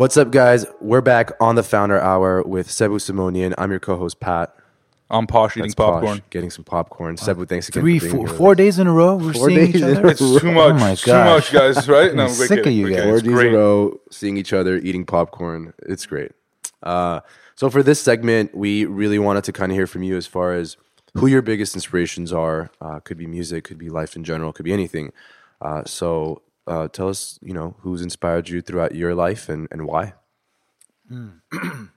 What's up, guys? We're back on the Founder Hour with Sebu Simonian. I'm your co-host Pat. I'm posh eating That's Posh, popcorn. getting some popcorn. Sebu, thanks again. Three, for being four, here with four us. days in a row. We're Four seeing days each in a other. row. It's too much. Oh my It's too gosh. much, guys. Right? No, I'm we're sick kidding, of you we're guys. Four It's days great. in a row, seeing each other, eating popcorn. It's great. Uh, so for this segment, we really wanted to kind of hear from you as far as who your biggest inspirations are. Uh, could be music, could be life in general, could be anything. Uh, so uh, tell us, you know, who's inspired you throughout your life and, and why. Hmm. Man,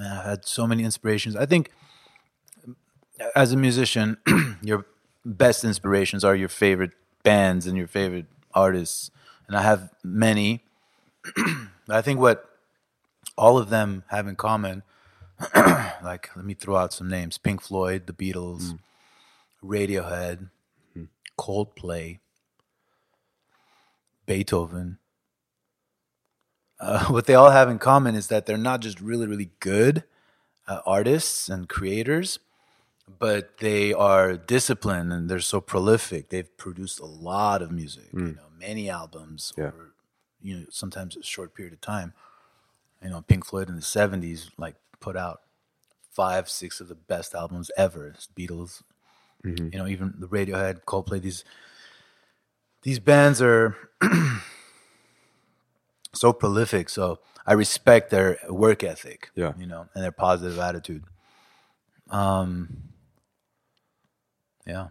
I've had so many inspirations. I think uh, as a musician, your best inspirations are your favorite bands and your favorite artists. And I have many. I think what all of them have in common, like, let me throw out some names Pink Floyd, The Beatles, hmm. Radiohead, hmm. Coldplay, Beethoven. Uh, what they all have in common is that they're not just really, really good uh, artists and creators, but they are disciplined and they're so prolific. They've produced a lot of music, you know, many albums Yeah. over, you know, sometimes a short period of time. You know, Pink Floyd in the '70s like put out five, six of the best albums ever. Beatles, you know, even the Radiohead, Coldplay. These these bands are so prolific. So I respect their work ethic. Yeah. you know, and their positive attitude. Um, yeah.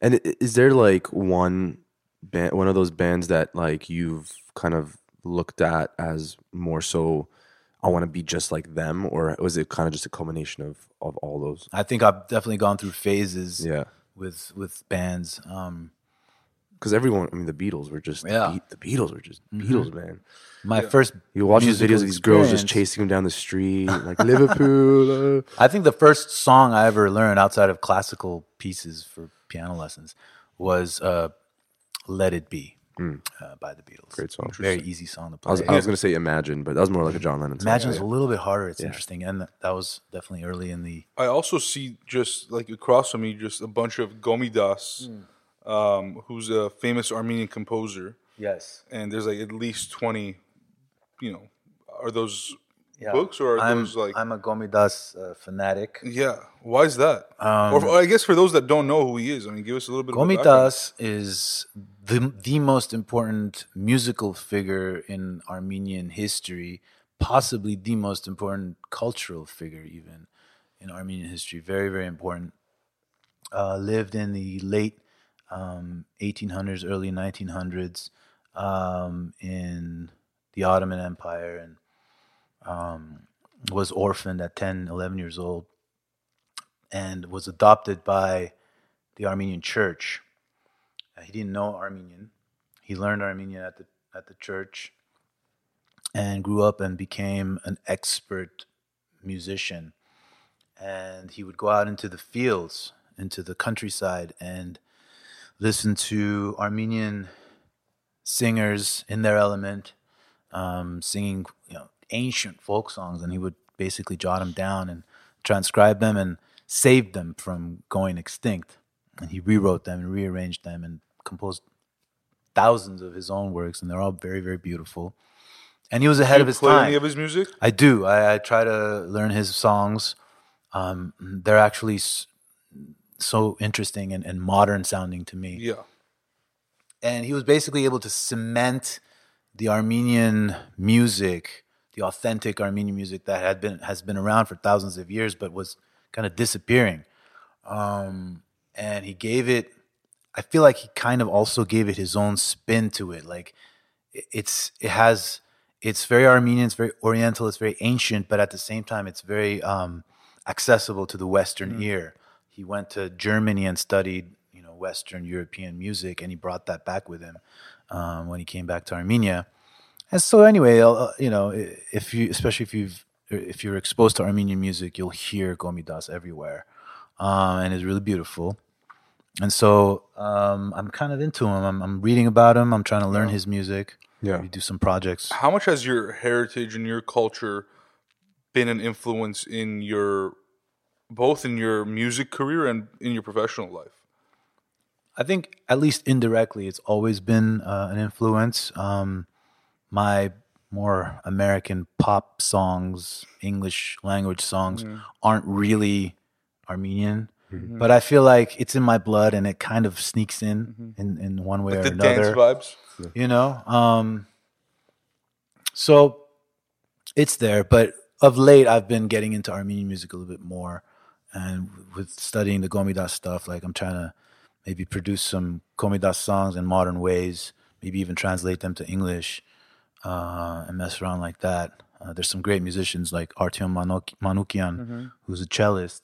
And is there like one band, one of those bands that like you've kind of looked at as more so, I want to be just like them, or was it kind of just a culmination of of all those? I think I've definitely gone through phases Yeah, with with bands. Um, because everyone, I mean, the Beatles were just Yeah. the, Be- the Beatles were just Beatles, man. my first You watch these videos of these girls just chasing them down the street, like Liverpool. uh. I think the first song I ever learned outside of classical pieces for piano lessons was uh, "Let It Be" uh, by the Beatles. Great song. Very easy song to I was, play. I was gonna say Imagine, but that was more like a John Lennon. song. Imagine's a little bit harder. It's interesting, and that was definitely early in the. I also see just like across from me, just a bunch of Gomidas, Hmm. Um, who's a famous Armenian composer, Yes. and there's like at least twenty. You know, are those Yeah. books or are I'm, those like? I'm a Gomidas uh, fanatic. yeah, why is that? Um, or I guess for those that don't know who he is, I mean, give us a little bit. of. Gomidas is the the most important musical figure in Armenian history, possibly the most important cultural figure even in Armenian history. Very very important. Uh, lived in the late um, 1800s, early 1900s um, in the Ottoman Empire and um, was orphaned at 10, 11 years old and was adopted by the Armenian church. Uh, he didn't know Armenian. He learned Armenian at the at the church and grew up and became an expert musician. And he would go out into the fields, into the countryside and listen to Armenian singers in their element, um, singing you know, ancient folk songs, and he would basically jot them down and transcribe them and save them from going extinct. And he rewrote them and rearranged them and composed thousands of his own works, and they're all very, very beautiful. And he was ahead of his play time. any of his music? I do. I, I try to learn his songs. Um, they're actually so interesting and, and modern sounding to me Yeah. and he was basically able to cement the Armenian music, the authentic Armenian music that had been has been around for thousands of years, but was kind of disappearing. Um, and he gave it. I feel like he kind of also gave it his own spin to it. Like it's it has it's very Armenian, it's very Oriental, it's very ancient, but at the same time, it's very um, accessible to the Western ear. He went to Germany and studied, you know, Western European music, and he brought that back with him um, when he came back to Armenia. And so, anyway, uh, you know, if you, especially if you've, if you're exposed to Armenian music, you'll hear Gomidas everywhere, uh, and it's really beautiful. And so, um, I'm kind of into him. I'm, I'm reading about him. I'm trying to learn his music. Yeah. We do some projects. How much has your heritage and your culture been an influence in your both in your music career and in your professional life? I think at least indirectly, it's always been uh, an influence. Um, my more American pop songs, English language songs aren't really Armenian. But I feel like it's in my blood and it kind of sneaks in in, in one way or the another dance vibes. you know um so it's there but of late i've been getting into armenian music a little bit more and with studying the gomidas stuff like i'm trying to maybe produce some gomidas songs in modern ways maybe even translate them to english uh, and mess around like that uh, there's some great musicians like artyom Manuk- manukian who's a cellist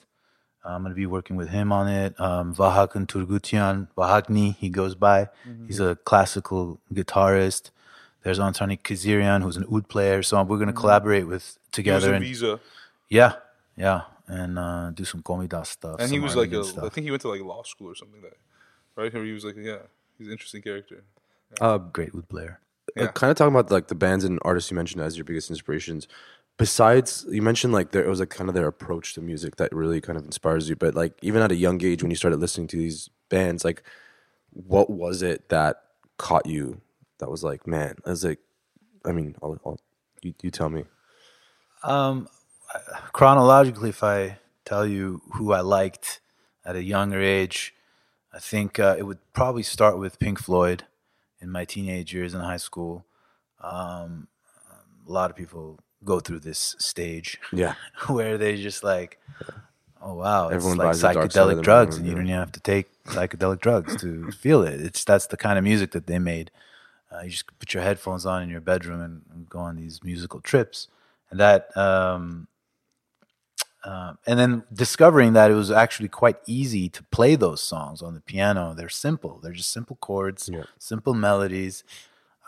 I'm going to be working with him on it. Um, Vahakan Turgutian, Vahagni, he goes by. He's a classical guitarist. There's Antoni Kazirian, who's an oud player. So we're going to collaborate with He was together. And, visa, yeah, yeah, and uh, do some komidas stuff. and he was like a. Armenian I think he went to like law school or something like that, right? Or he was like, yeah, he's an interesting character. great with Blair. Yeah. kind of talking about like the bands and artists you mentioned as your biggest inspirations. Besides, you mentioned like there it was like kind of their approach to music that really kind of inspires you. But like even at a young age, when you started listening to these bands, like what was it that caught you? That was like, man, I was like, I mean, I'll, I'll, you you tell me. Um, chronologically, if I tell you who I liked at a younger age, I think uh, it would probably start with Pink Floyd in my teenage years in high school. Um, a lot of people go through this stage Yeah, where they just like, oh wow, it's Everyone like buys the Dark Side of psychedelic drugs, and you don't even have to take psychedelic drugs to feel it. It's that's the kind of music that they made. Uh, you just put your headphones on in your bedroom and, and go on these musical trips, and that, um, uh, and then discovering that it was actually quite easy to play those songs on the piano. They're simple. They're just simple chords, Yeah. simple melodies.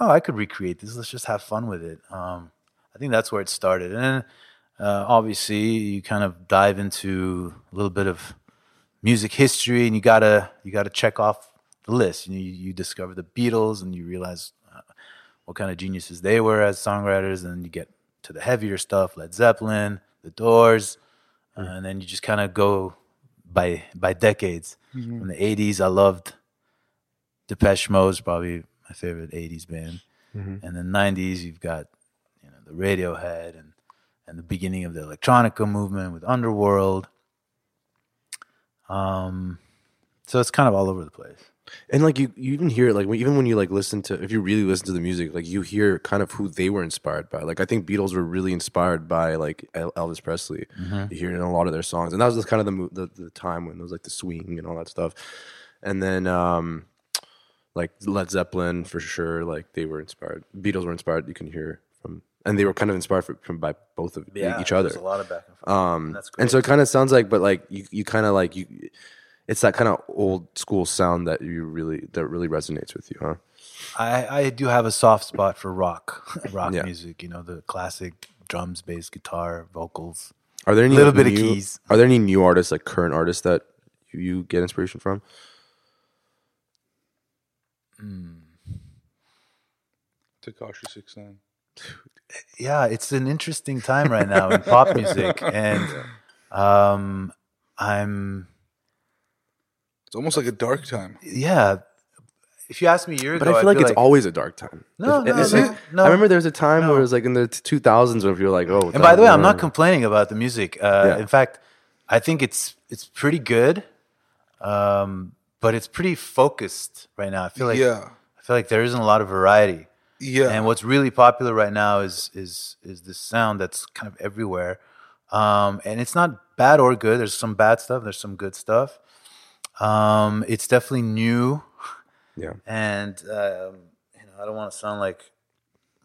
Oh, I could recreate this. Let's just have fun with it. Um, I think that's where it started, and then uh, obviously you kind of dive into a little bit of music history, and you gotta you gotta check off the list. You you, you discover the Beatles, and you realize uh, what kind of geniuses they were as songwriters, and you get to the heavier stuff, Led Zeppelin, The Doors, uh, and then you just kind of go by by decades. In the '80s, I loved Depeche Mode, probably my favorite '80s band, and the '90s, you've got you know the Radiohead and and the beginning of the electronica movement with Underworld. Um, so it's kind of all over the place. and like you, you even hear it like even when you like listen to if you really listen to the music, like you hear kind of who they were inspired by. Like I think Beatles were really inspired by like Elvis Presley. You hear it in a lot of their songs, and that was just kind of the the, the time when there was like the swing and all that stuff. And then um, like Led Zeppelin for sure, like they were inspired. Beatles were inspired. You can hear from, and they were kind of inspired from, from by both of e- each other. There's a lot of back and forth. Um, That's and so it kind of sounds like, but like you, you kind of like you, it's that kind of old school sound that you really that really resonates with you, huh? I, I do have a soft spot for rock, rock Yeah. music. You know, the classic drums, bass, guitar, vocals. Are there any Little like, bit of keys. Are there any new artists, like current artists, that you, you get inspiration from? Tekashi Six Nine. Yeah, it's an interesting time right now in pop music, and um, I'm It's almost like a dark time. yeah. If you asked me years year ago, But ago, I feel like it's like always a dark time. No, If- no, it's no, like- no. I remember there was a time where it was like in the two thousands when you're like, oh. And by the way, I'm not complaining about the music. Uh, Yeah. In fact, I think it's it's pretty good, um, but it's pretty focused right now. I feel like yeah, I feel like there isn't a lot of variety. yeah. And what's really popular right now is is is this sound that's kind of everywhere, um, and it's not bad or good. There's some bad stuff. There's some good stuff. Um, it's definitely new, Yeah. and um, you know I don't want to sound like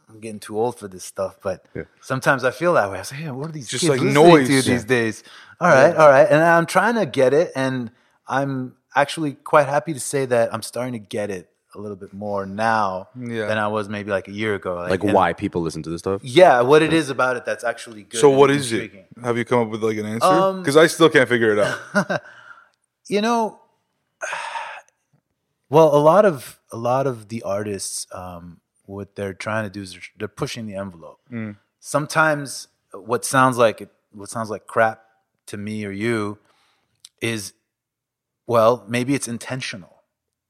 I'm getting too old for this stuff, but Yeah. sometimes I feel that way. I say, hey, what are these Just kids like noise. to these days? All right, all right, and I'm trying to get it, and I'm actually quite happy to say that I'm starting to get it a little bit more now Yeah. than I was maybe like a year ago. Like and- why people listen to this stuff? Yeah, what it is about it that's actually good. so what is it? Have you come up with like an answer? Um, Because I still can't figure it out. You know, well, a lot of a lot of the artists, um, what they're trying to do is they're, they're pushing the envelope. Sometimes, what sounds like what sounds like crap to me or you, is well, maybe it's intentional.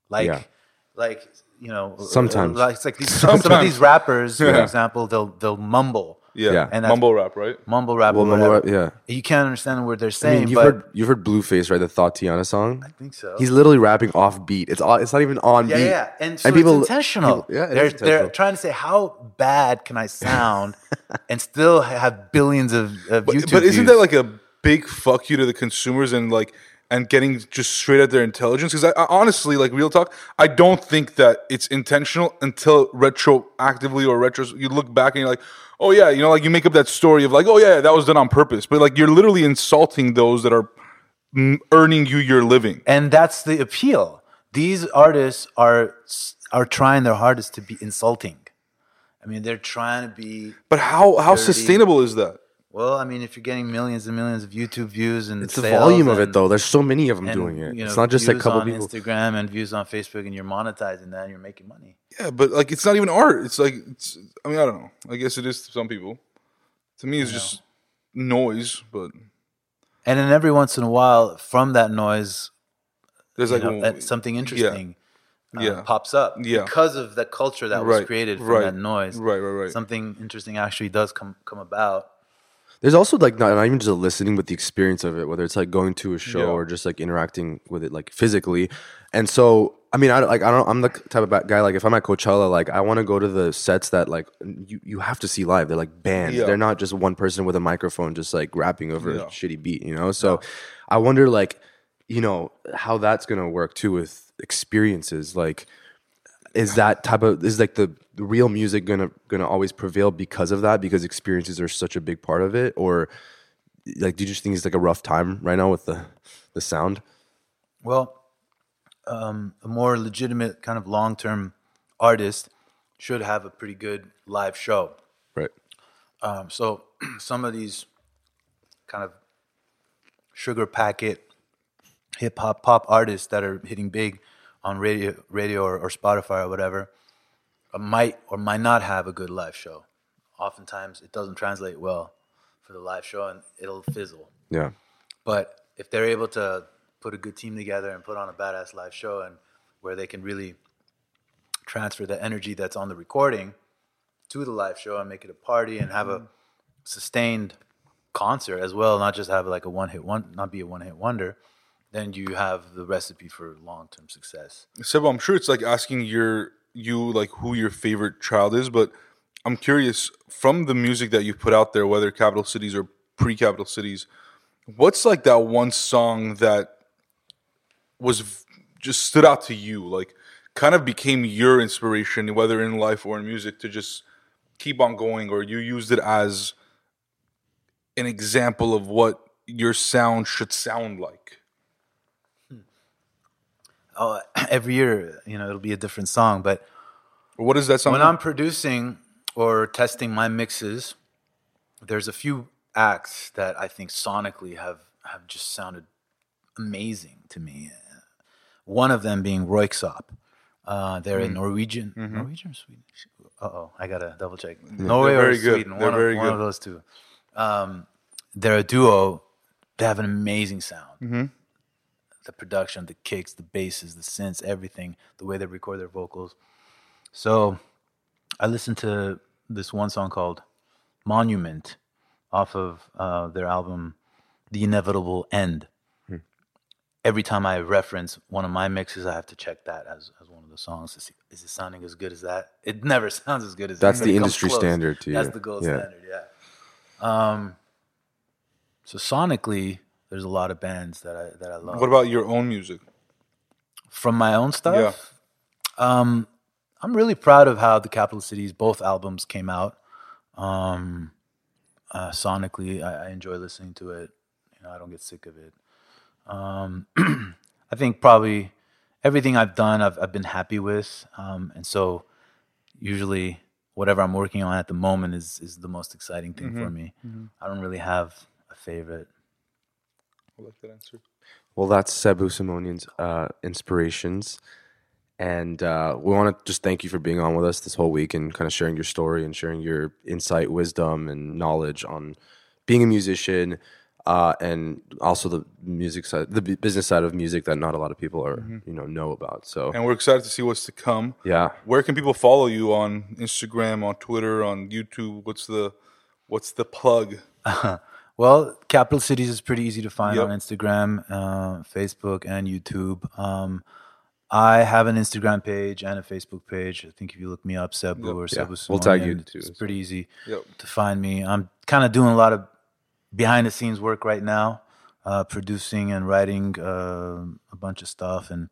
Like Yeah. like you know, Sometimes. like it's like these, some of these rappers, for Yeah. example, they'll they'll mumble, Yeah, Yeah. And that's- mumble rap, right? mumble rap, Well, or mumble whatever. rap, yeah. You can't understand what they're I saying, mean, you've but heard you've heard Blueface, right? The Thotiana song. I think so. He's literally rapping off beat. It's all, it's not even on yeah, beat. yeah, and so people- it's intentional. people- yeah, it they're is they're trying to say how bad can I sound and still have billions of, of But, YouTube but isn't views. that like a big fuck you to the consumers and like and getting just straight at their intelligence? Because I, I honestly, like real talk, I don't think that it's intentional until retroactively or retro. You look back and you're like, oh yeah, you know, like you make up that story of like, oh yeah, that was done on purpose. But like you're literally insulting those that are earning you your living. and that's the appeal. These artists are are trying their hardest to be insulting. I mean, they're trying to be But how how Dirty. sustainable is that? Well. I mean, if you're getting millions and millions of YouTube views and It's the sales volume of it, though. There's so many of them and, doing it. you it's not just like a couple on people. Instagram and views on Facebook, and you're monetizing that, and you're making money. Yeah, but like it's not even art. It's like it's, I mean I don't know. I guess it is to some people. To me, it's just noise. But And then every once in a while, from that noise, there's like know, well, something interesting uh, Yeah. pops up Yeah. because of the culture that was created from right, that noise. right, right, right. Something interesting actually does come come about. There's also like not, not even just listening, but the experience of it, whether it's like going to a show Yeah. or just like interacting with it like physically. And so, I mean, I like I don't. I'm the type of guy like if I'm at Coachella, like I want to go to the sets that like you you have to see live. They're like bands. Yeah. They're not just one person with a microphone just like rapping over Yeah. a shitty beat. You know. So, I wonder like you know how that's gonna work too with experiences like is that type of is like the, the real music gonna gonna always prevail because of that because experiences are such a big part of it? Or like do you just think it's like a rough time right now with the the sound? Well, um, a more legitimate kind of long term artist should have a pretty good live show. right. Um, so some of these kind of sugar packet hip hop pop artists that are hitting big on radio, radio or, or Spotify or whatever, uh, might or might not have a good live show. Oftentimes, it doesn't translate well for the live show, and it'll fizzle. yeah But if they're able to put a good team together and put on a badass live show, and where they can really transfer the energy that's on the recording to the live show and make it a party and have a sustained concert as well, not just have like a one hit one, not be a one hit wonder, then you have the recipe for long term success. Sebu, I'm sure it's like asking your you like who your favorite child is, but I'm curious from the music that you put out there, whether capital cities or pre-capital cities, what's like that one song that was just stood out to you, like kind of became your inspiration, whether in life or in music, to just keep on going, or you used it as an example of what your sound should sound like. Oh, every year, you know, it'll be a different song, but What is that song? when I'm producing or testing my mixes, there's a few acts that I think sonically have have just sounded amazing to me. One of them being Röyksopp. Uh, they're Mm. in Norwegian, Mm-hmm. Norwegian or Swedish. Uh oh, I gotta double check. Norway They're or. Sweden. One of, one of those two. Um, they're a duo. They have an amazing sound. Mm-hmm. The production, the kicks, the basses, the synths, everything. The way they record their vocals. So I listened to this one song called Monument off of uh, their album The Inevitable End. Every time I reference one of my mixes, I have to check that as, as one of the songs to see is it sounding as good as that? It never sounds as good as that. That's that, the industry standard to That's the gold Yeah. standard, yeah. Um, so sonically, there's a lot of bands that I that I love. what about your own music? from my own stuff? Um, I'm really proud of how the Capital Cities both albums came out. Um, uh, sonically, I, I enjoy listening to it. You know, I don't get sick of it. Um, I think probably everything I've done, I've I've been happy with, um, and so usually whatever I'm working on at the moment is is the most exciting thing for me. I don't really have a favorite. I like that answer. Well, that's Sebu Simonian's uh, inspirations. And uh, we want to just thank you for being on with us this whole week and kind of sharing your story and sharing your insight, wisdom, and knowledge on being a musician, uh, and also the music side, the business side of music that not a lot of people are Mm-hmm. you know know about. So And we're excited to see what's to come. yeah, Where can people follow you on Instagram, on Twitter, on YouTube? What's the what's the plug? Well, Capital Cities is pretty easy to find Yep. on Instagram, uh, Facebook, and YouTube. Um, I have an Instagram page and a Facebook page. I think if you look me up, Sebu Yep. or Yeah. Sebu We'll tag you too. It's pretty easy Yep. to find me. I'm kind of doing a lot of behind the scenes work right now, uh, producing and writing uh, a bunch of stuff and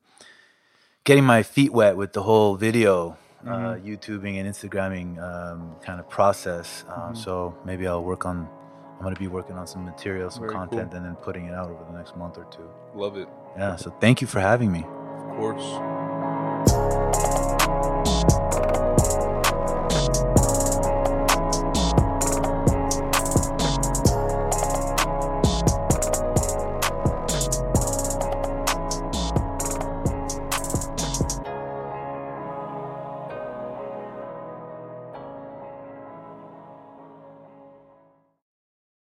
getting my feet wet with the whole video, uh, YouTubing and Instagramming um, kind of process. Um, So maybe I'll work on. I'm going to be working on some material, some Very content, and then putting it out over the next month or two. Love it. Yeah. So thank you for having me. Of course.